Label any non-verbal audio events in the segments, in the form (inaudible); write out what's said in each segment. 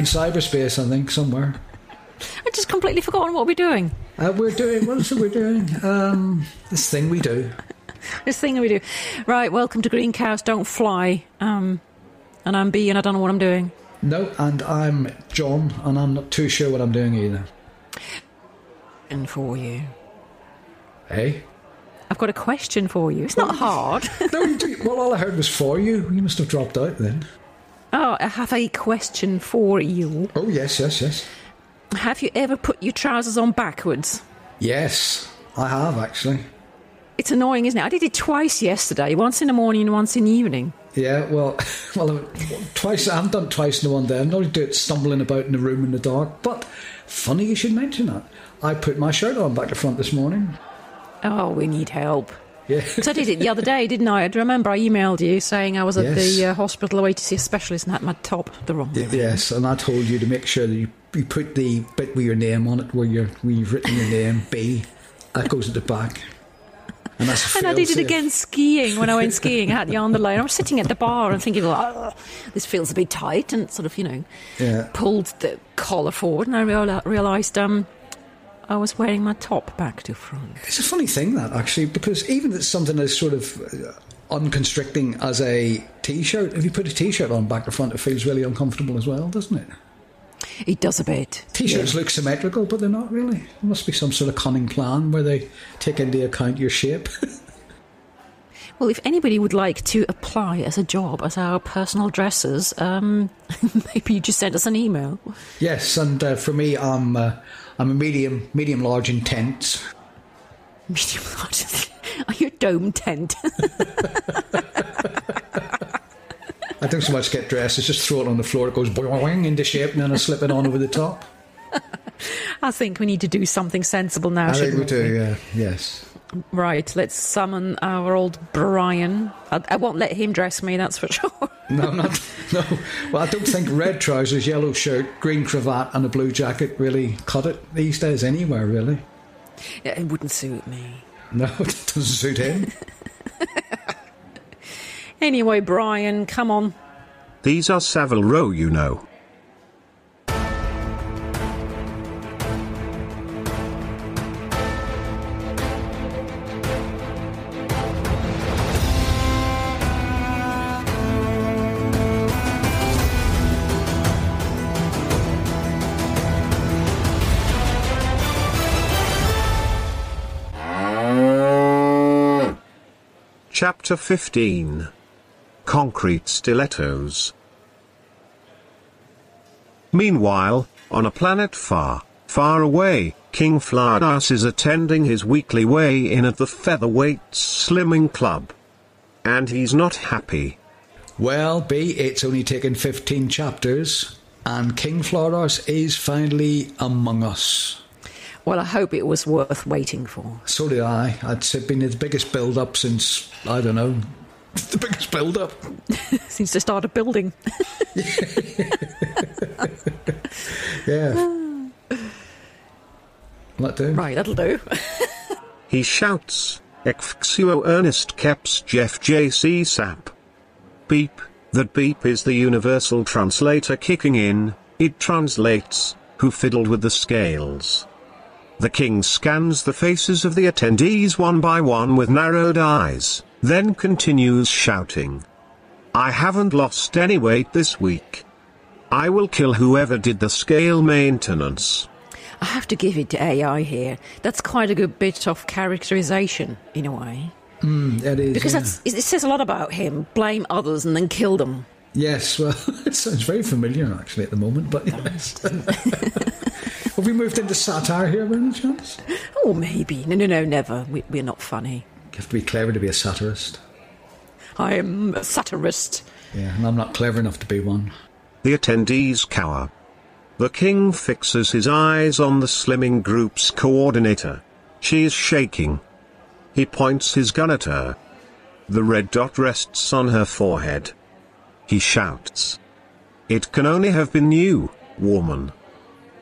in cyberspace, I think, somewhere. I just completely forgotten what we're doing. Uh, we're doing what is it we're doing? Um, this thing we do. (laughs) This thing we do. Right, welcome to Green Cows Don't Fly. Um, and I'm B and I don't know what I'm doing. No, and I'm John, and I'm not too sure what I'm doing either. And for you. Hey, I've got a question for you. It's not hard. (laughs) no, you do, well, all I heard was for you. You must have dropped out then. Oh, I have a question for you. Oh yes, yes, yes, Have you ever put your trousers on backwards? yes. I have actually. It's annoying, isn't it? I did it twice yesterday, once in the morning and once in the evening. Yeah, well, (laughs) well, twice. I haven't done twice in the one day. I'm not do it stumbling about in the room in the dark. But funny you should mention that. I put my shirt on back to front this morning. Oh, we need help. Yeah, Because I did it the other day, didn't I? I remember I emailed you saying I was at Yes. the uh, hospital away to see a specialist and had my top the wrong way. yes, and I told you to make sure that you, you put the bit with your name on it, where you're where you've written your name B. That goes at the back. And And I did it again skiing when I went skiing. I had the underlay. I was sitting at the bar and thinking, oh, this feels a bit tight, and sort of, you know, Yeah. pulled the collar forward, and I realised um, I was wearing my top back to front. It's a funny thing that actually, because even it's something as sort of uh, unconstricting as a t-shirt. If you put a t-shirt on back to front, it feels really uncomfortable as well, doesn't it? It does a bit. T-shirts look symmetrical, but they're not really. There must be some sort of cunning plan where they take into account your shape. (laughs) Well, if anybody would like to apply as a job as our personal dressers, um, (laughs) maybe you just send us an email. yes, and uh, for me, I'm uh, I'm a medium, medium large intense. Medium large. (laughs) Are you a dome tent? (laughs) I don't so much get dressed; it's just throw it on the floor. It goes boing into shape, and then I slip it on over the top. I think we need to do something sensible now. I think shouldn't we do. Yeah. Yes. Right, let's summon our old Brian. I, I won't let him dress me, that's for (laughs) sure. No, not. No. Well, I don't think red trousers, yellow shirt, green cravat, and a blue jacket really cut it these days anywhere. Really. Yeah, it wouldn't suit me. No, (laughs) it doesn't suit him. (laughs) Anyway, Brian, come on. These are Savile Row, you know. Chapter 15 Concrete Stilettos. Meanwhile, on a planet far, far away, King Flardas is attending his weekly weigh-in at the Featherweight Slimming Club. And he's not happy. Well, B, it's only taken 15 chapters, and King Floros is finally among us. Well, I hope it was worth waiting for. So did I. It's been the biggest build up since, I don't know, the biggest build up. (laughs) Since start started building. (laughs) Yeah. That do. right, that'll do. (laughs) He shouts, Exfixuo Ernest Keps Jeff J.C. Sap. Beep, that beep is the universal translator kicking in, it translates, who fiddled with the scales. The king scans the faces of the attendees one by one with narrowed eyes, then continues shouting. I haven't lost any weight this week. I will kill whoever did the scale maintenance. I have to give it to AI here. That's quite a good bit of characterization, in a way. Hmm, it is. Because yeah. that's, it says a lot about him. Blame others and then kill them. Yes, well, (laughs) it sounds very familiar actually at the moment, but yes. (laughs) Have we moved into satire here by any chance? Oh, maybe. No, no, no, never. We, we're not funny. You have to be clever to be a satirist. I'm a satirist. Yeah, and I'm not clever enough to be one. The attendees cower. The king fixes his eyes on the slimming group's coordinator. She is shaking. He points his gun at her. The red dot rests on her forehead. He shouts. It can only have been you, woman.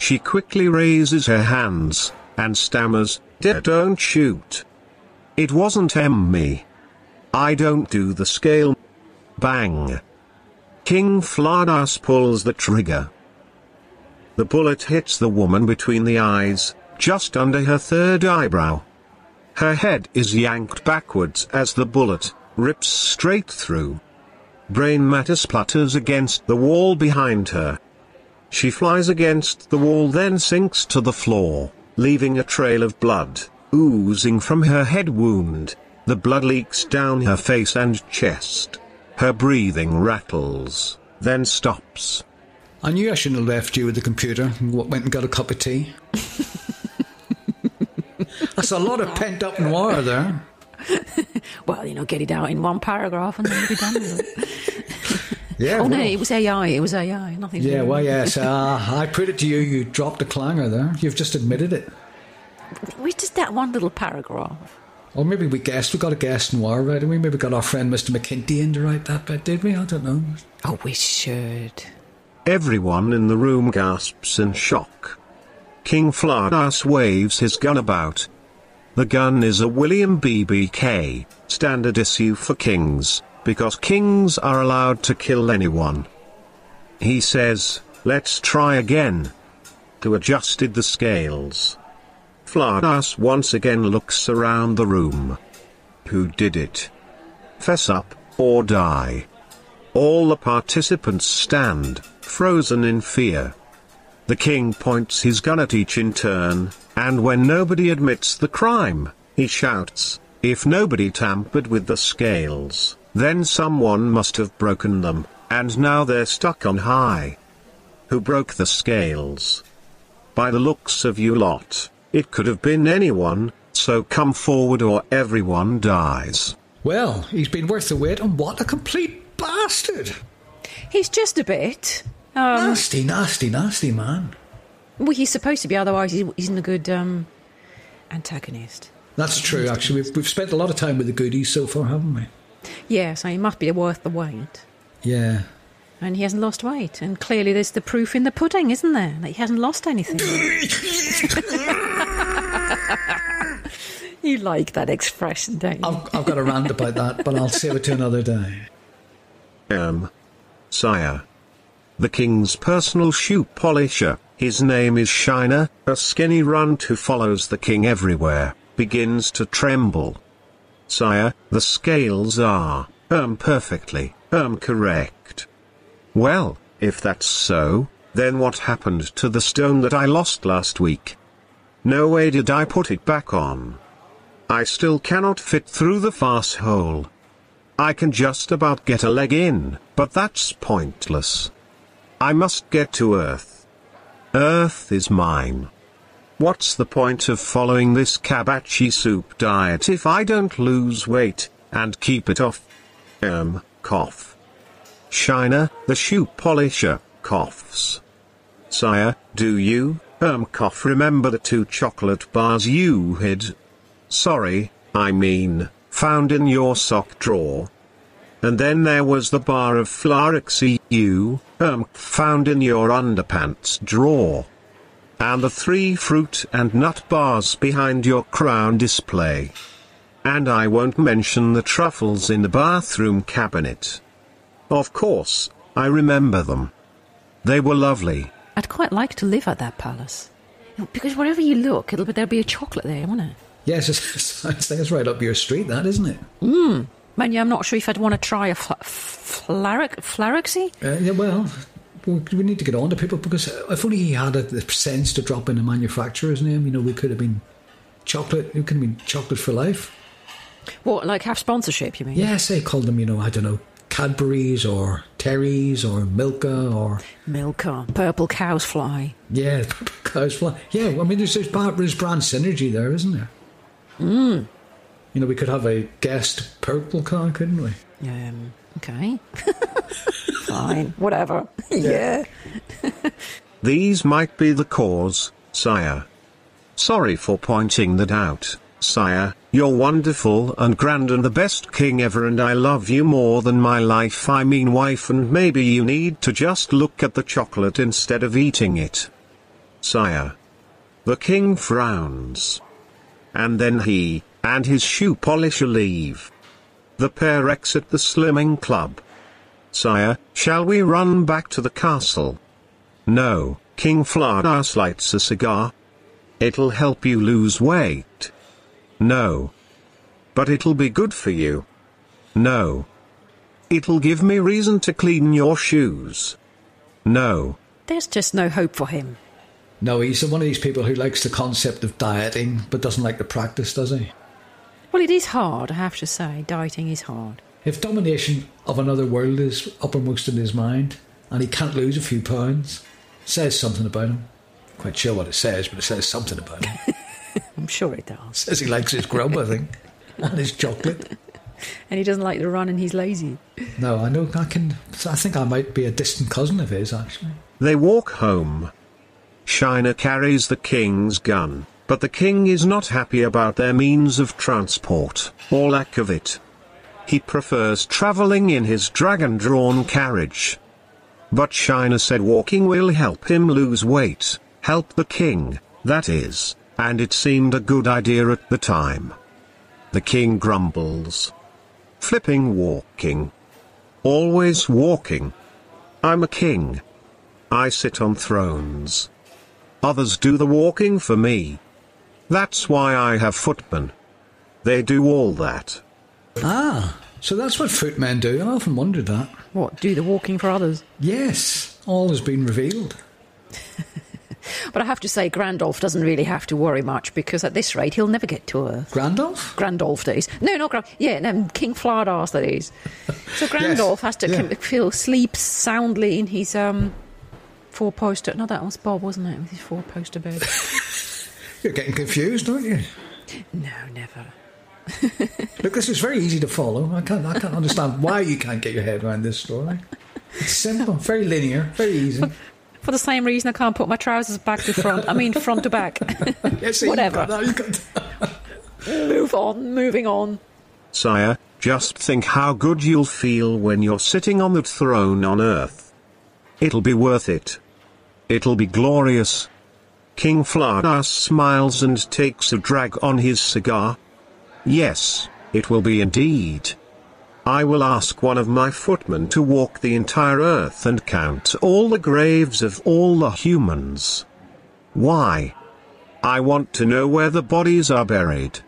She quickly raises her hands, and stammers, Don't shoot. It wasn't M me. I don't do the scale. Bang. King Flardas pulls the trigger. The bullet hits the woman between the eyes, just under her third eyebrow. Her head is yanked backwards as the bullet rips straight through. Brain matter splutters against the wall behind her. She flies against the wall then sinks to the floor, leaving a trail of blood, oozing from her head wound. The blood leaks down her face and chest. Her breathing rattles, then stops. I knew I shouldn't have left you with the computer and went and got a cup of tea. (laughs) That's a lot of pent up noir there. (laughs) Well, you know, get it out in one paragraph and then be done with it. (laughs) Yeah. Oh, no, it was AI. It was AI. Nothing Yeah, well, yes. (laughs) Uh, I put it to you, you dropped a clanger there. You've just admitted it. it. We just that one little paragraph. Or maybe we guessed, we got a guest noir, right? We maybe got our friend Mr. McKinty in to write that bit, did we? I don't know. Oh, we should. Everyone in the room gasps in shock. King Flardas waves his gun about. The gun is a William BBK, standard issue for kings, because kings are allowed to kill anyone. He says, let's try again. To adjusted the scales. Flardas once again looks around the room. Who did it? Fess up, or die. All the participants stand, frozen in fear. The king points his gun at each in turn, and when nobody admits the crime, he shouts, If nobody tampered with the scales, then someone must have broken them, and now they're stuck on high. Who broke the scales? By the looks of you lot, it could have been anyone, so come forward or everyone dies. Well, he's been worth the wait, and what a complete bastard! He's just a bit. Um, Nasty, nasty, nasty man. well, he's supposed to be. Otherwise, he isn't a good um, antagonist. That's true, actually. We've, we've spent a lot of time with the goodies so far, haven't we? Yeah, so he must be worth the wait. Yeah. And he hasn't lost weight. And clearly, there's the proof in the pudding, isn't there? That he hasn't lost anything. (laughs) you like that expression, don't you? I've, I've got a rant about that, but I'll save it to another day. Um. Sire. The king's personal shoe polisher, his name is Shiner, a skinny runt who follows the king everywhere, begins to tremble. Sire, the scales are, um, perfectly, um, correct. Well, if that's so, then what happened to the stone that I lost last week? No way did I put it back on. I still cannot fit through the farce hole. I can just about get a leg in, but that's pointless. I must get to Earth. Earth is mine. What's the point of following this kabachi soup diet if I don't lose weight, and keep it off? Um, cough. Shiner, the shoe polisher, coughs. Sire, do you, um, cough remember the two chocolate bars you hid? Sorry, I mean, found in your sock drawer. And then there was the bar of Flarix EU, um, found in your underpants drawer. And the three fruit and nut bars behind your crown display. And I won't mention the truffles in the bathroom cabinet. Of course, I remember them. They were lovely. I'd quite like to live at that palace. Because wherever you look, it'll be, there'll be a chocolate there, won't it? Yes, it's, it's, it's right up your street, that, isn't it? Mmm. Man, yeah, I'm not sure if I'd want to try a fl- flaric, flarixy. Uh, yeah, well, we we need to get on to people because if only he had a, the sense to drop in a manufacturer's name, you know, we could have been chocolate. It could have been chocolate for life. What, like have sponsorship, you mean? Yeah, say call them, you know, I don't know, Cadbury's or Terry's or Milka or Milka, purple cow's fly. yeah, (laughs) purple cow's fly. Yeah, I mean, there's there's, there's brand synergy there, isn't there? Mm. You know, we could have a guest purple Cow, couldn't we? Um, okay. (laughs) Fine, (laughs) whatever. yeah. (laughs) These might be the cause, sire. Sorry for pointing that out, sire. You're wonderful and grand and the best king ever, and I love you more than my life. I mean, wife, and maybe you need to just look at the chocolate instead of eating it. Sire. The king frowns. And then he and his shoe polisher leave. The pair exit the slimming club. Sire, shall we run back to the castle? No, King Fladas lights a cigar. It'll help you lose weight. No. But it'll be good for you. No. It'll give me reason to clean your shoes. No. There's just no hope for him. No, he's one of these people who likes the concept of dieting but doesn't like the practice, does he? Well, it is hard, I have to say. Dieting is hard. If domination of another world is uppermost in his mind and he can't lose a few pounds, says something about him. Quite sure what it says, but it says something about him. (laughs) I'm sure it does. says he likes his grub, I think, and his chocolate. (laughs) And he doesn't like to run and he's lazy. No, I know I can. I think I might be a distant cousin of his, actually. They walk home. Shiner carries the king's gun, but the king is not happy about their means of transport, or lack of it. He prefers traveling in his dragon-drawn carriage. But Shiner said walking will help him lose weight, help the king, that is, and it seemed a good idea at the time. The king grumbles. Flipping walking. Always walking. I'm a king. I sit on thrones. Others do the walking for me. That's why I have footmen. They do all that. Ah, so that's what footmen do. I often wondered that. What, do the walking for others? Yes, all has been revealed. (laughs) But I have to say, Grandolph doesn't really have to worry much because at this rate, he'll never get to Earth. Grandolph? Grandolph days. No, not Grand. Yeah, no, King Flardas, that is. So (laughs) Grandolph has to yeah. com- feel sleep soundly in his um four poster. No, that was Bob, wasn't it? With his four poster bed. (laughs) You're getting confused, aren't you? no, never. Look, this is very easy to follow. I can't, I can't understand why you can't get your head around this story. It's simple, very linear, very easy. For the same reason, I can't put my trousers back to front. I mean, front to back. (laughs) Yes, see, Whatever. got you've got (laughs) that. Move on, moving on. Sire, just think how good you'll feel when you're sitting on that throne on earth. It'll be worth it. It'll be glorious. King Fladas smiles and takes a drag on his cigar. Yes, it will be indeed. I will ask one of my footmen to walk the entire earth and count all the graves of all the humans. Why? I want to know where the bodies are buried.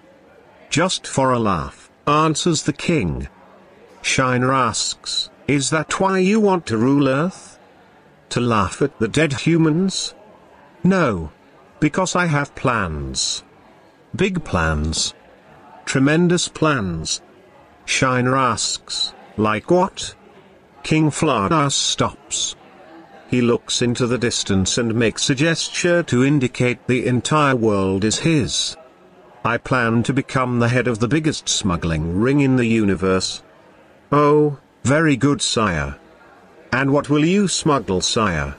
Just for a laugh, answers the king. Shiner asks, Is that why you want to rule Earth? To laugh at the dead humans? No. Because I have plans. Big plans. Tremendous plans. Shiner asks, Like what? King Fladas stops. He looks into the distance and makes a gesture to indicate the entire world is his. I plan to become the head of the biggest smuggling ring in the universe. Oh, very good, sire. And what will you smuggle, sire?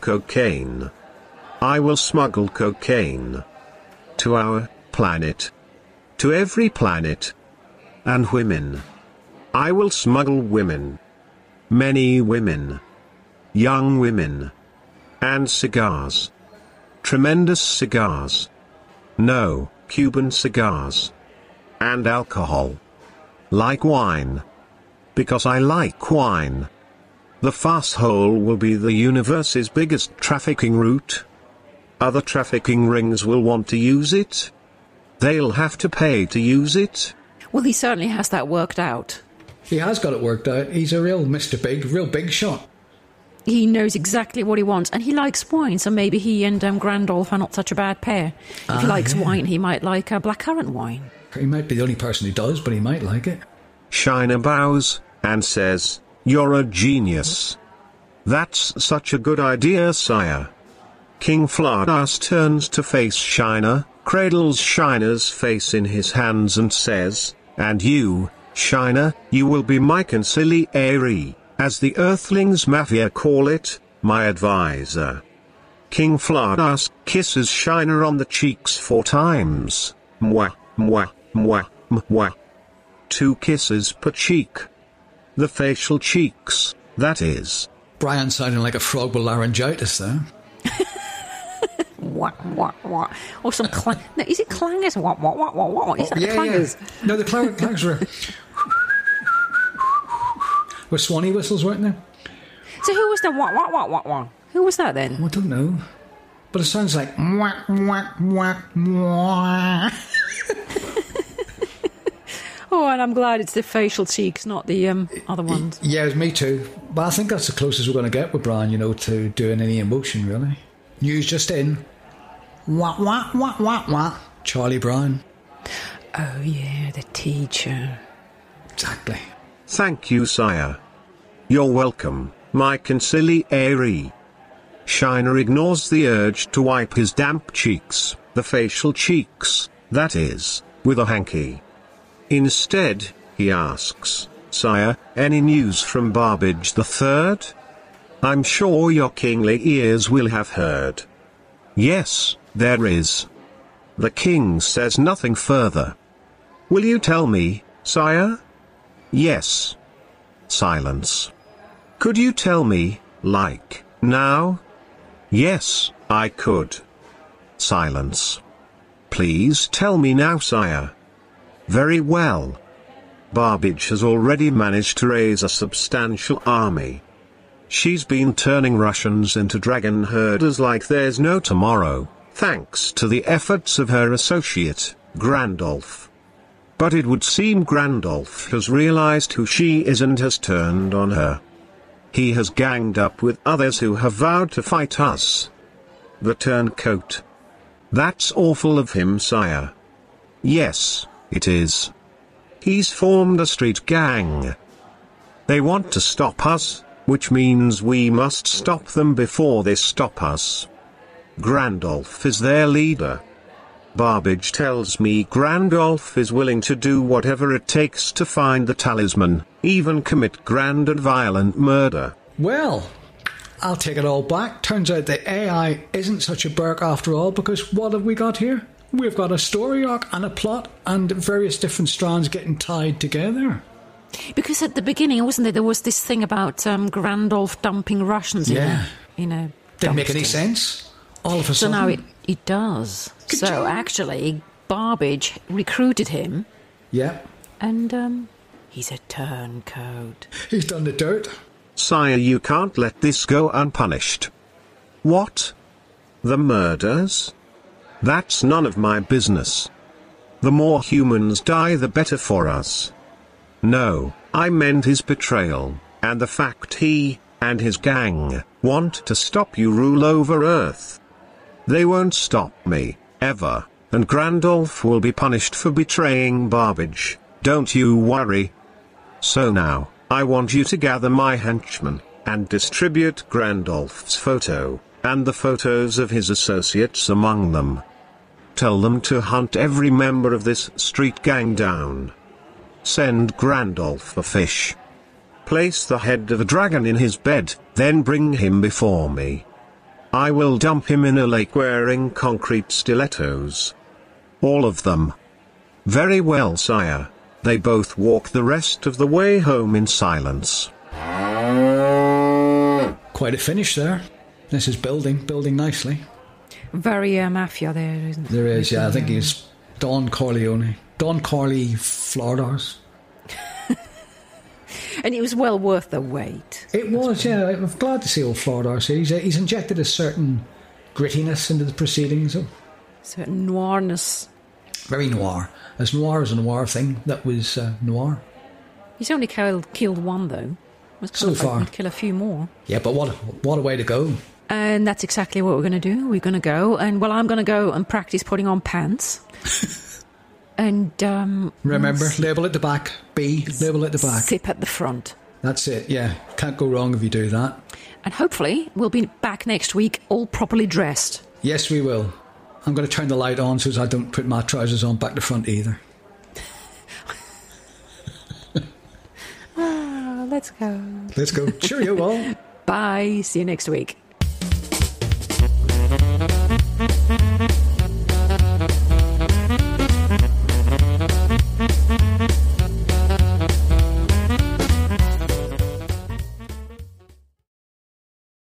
Cocaine. I will smuggle cocaine. To our planet. To every planet. And women. I will smuggle women. Many women. Young women. And cigars. Tremendous cigars. No, Cuban cigars. And alcohol. Like wine. Because I like wine. The fast hole will be the universe's biggest trafficking route. Other trafficking rings will want to use it. They'll have to pay to use it. Well, he certainly has that worked out. He has got it worked out. He's a real Mr. Big, real big shot. He knows exactly what he wants, and he likes wine, so maybe he and um, Grandolph are not such a bad pair. If he Ah, likes yeah. wine, he might like uh, blackcurrant wine. He might be the only person who does, but he might like it. Shiner bows, and says, You're a genius. That's such a good idea, sire. King Fladas turns to face Shiner, cradles Shiner's face in his hands and says, And you, Shiner, you will be my consigliere, as the Earthlings Mafia call it, my advisor. King Fladas kisses Shiner on the cheeks four times. Mwah, mwah, mwah, mwah. Two kisses per cheek. The facial cheeks, that is. Brian sounding like a frog with laryngitis there. Wah, wah. Or some clang. No, is it clangers? Wah, wah, wah, wah, wah. Is that the clangers? No, the clang- clangs (laughs) were. With Swanee whistles, weren't there? So who was the what wah wah wah wah? Who was that then? I don't know. But it sounds like whack, whack, whack. Oh, and I'm glad it's the facial cheeks, not the um, other ones. Yeah, me too. But I think that's the closest we're going to get with Brian, you know, to doing any emotion, really. News just in. Wah, wah, wah, wah, wah. Charlie Brown. Oh yeah, the teacher. Exactly. Thank you, sire. You're welcome, my consigliere. Shiner ignores the urge to wipe his damp cheeks, the facial cheeks, that is, with a hanky. Instead, he asks, Sire, any news from Barbage the Third? I'm sure your kingly ears will have heard. Yes, there is. The king says nothing further. Will you tell me, sire? Yes. Silence. Could you tell me, like, now? Yes, I could. Silence. Please tell me now, sire. Very well. Barbage has already managed to raise a substantial army. She's been turning Russians into dragon herders like there's no tomorrow, thanks to the efforts of her associate, Grandolph. But it would seem Grandolph has realized who she is and has turned on her. He has ganged up with others who have vowed to fight us. The turncoat. That's awful of him, sire. Yes, it is. He's formed a street gang. They want to stop us, which means we must stop them before they stop us. Grandolph is their leader. Barbage tells me Grandolph is willing to do whatever it takes to find the talisman, even commit grand and violent murder. Well, I'll take it all back. Turns out the AI isn't such a Burke after all, because what have we got here? We've got a story arc and a plot and various different strands getting tied together. Because at the beginning, wasn't there? There was this thing about um, Grandolph dumping Russians Yeah. in a, in a Didn't make any sense. All of a So sudden. now it, it does. so actually, Barbage recruited him, Yeah. and um, he's a turncoat. He's done the dirt. Sire, you can't let this go unpunished. What? The murders? That's none of my business. The more humans die, the better for us. No, I meant his betrayal, and the fact he, and his gang, want to stop you rule over Earth. They won't stop me, ever, and Grandolph will be punished for betraying Barbage, don't you worry. So now, I want you to gather my henchmen, and distribute Grandolph's photo, and the photos of his associates among them. Tell them to hunt every member of this street gang down. Send Grandolph a fish. Place the head of a dragon in his bed, then bring him before me. I will dump him in a lake wearing concrete stilettos. All of them. Very well, sire. They both walk the rest of the way home in silence. Quite a finish there. This is building, building nicely. Very uh, mafia there, isn't There is, yeah. I think he's Don Corleone. Don Corley Florida's. (laughs) And it was well worth the wait. It was, yeah. I'm glad to see old Flordars. He's, uh, he's injected a certain grittiness into the proceedings. Oh, Certain noirness. very noir. As noir as a noir thing, that was uh, noir. He's only killed, killed one, though. Was So far. he'd kill a few more. Yeah, but what, what a way to go. And that's exactly what we're going to do. We're going to go, and well, I'm going to go and practice putting on pants. (laughs) and um, Remember, label at the back, B, label at the back. zip at the front. That's it, yeah. Can't go wrong if you do that. And hopefully, we'll be back next week, all properly dressed. Yes, we will. I'm going to turn the light on so as I don't put my trousers on back to front either. (laughs) Ah, let's go. Let's go. Cheerio, all. (laughs) Bye. See you next week.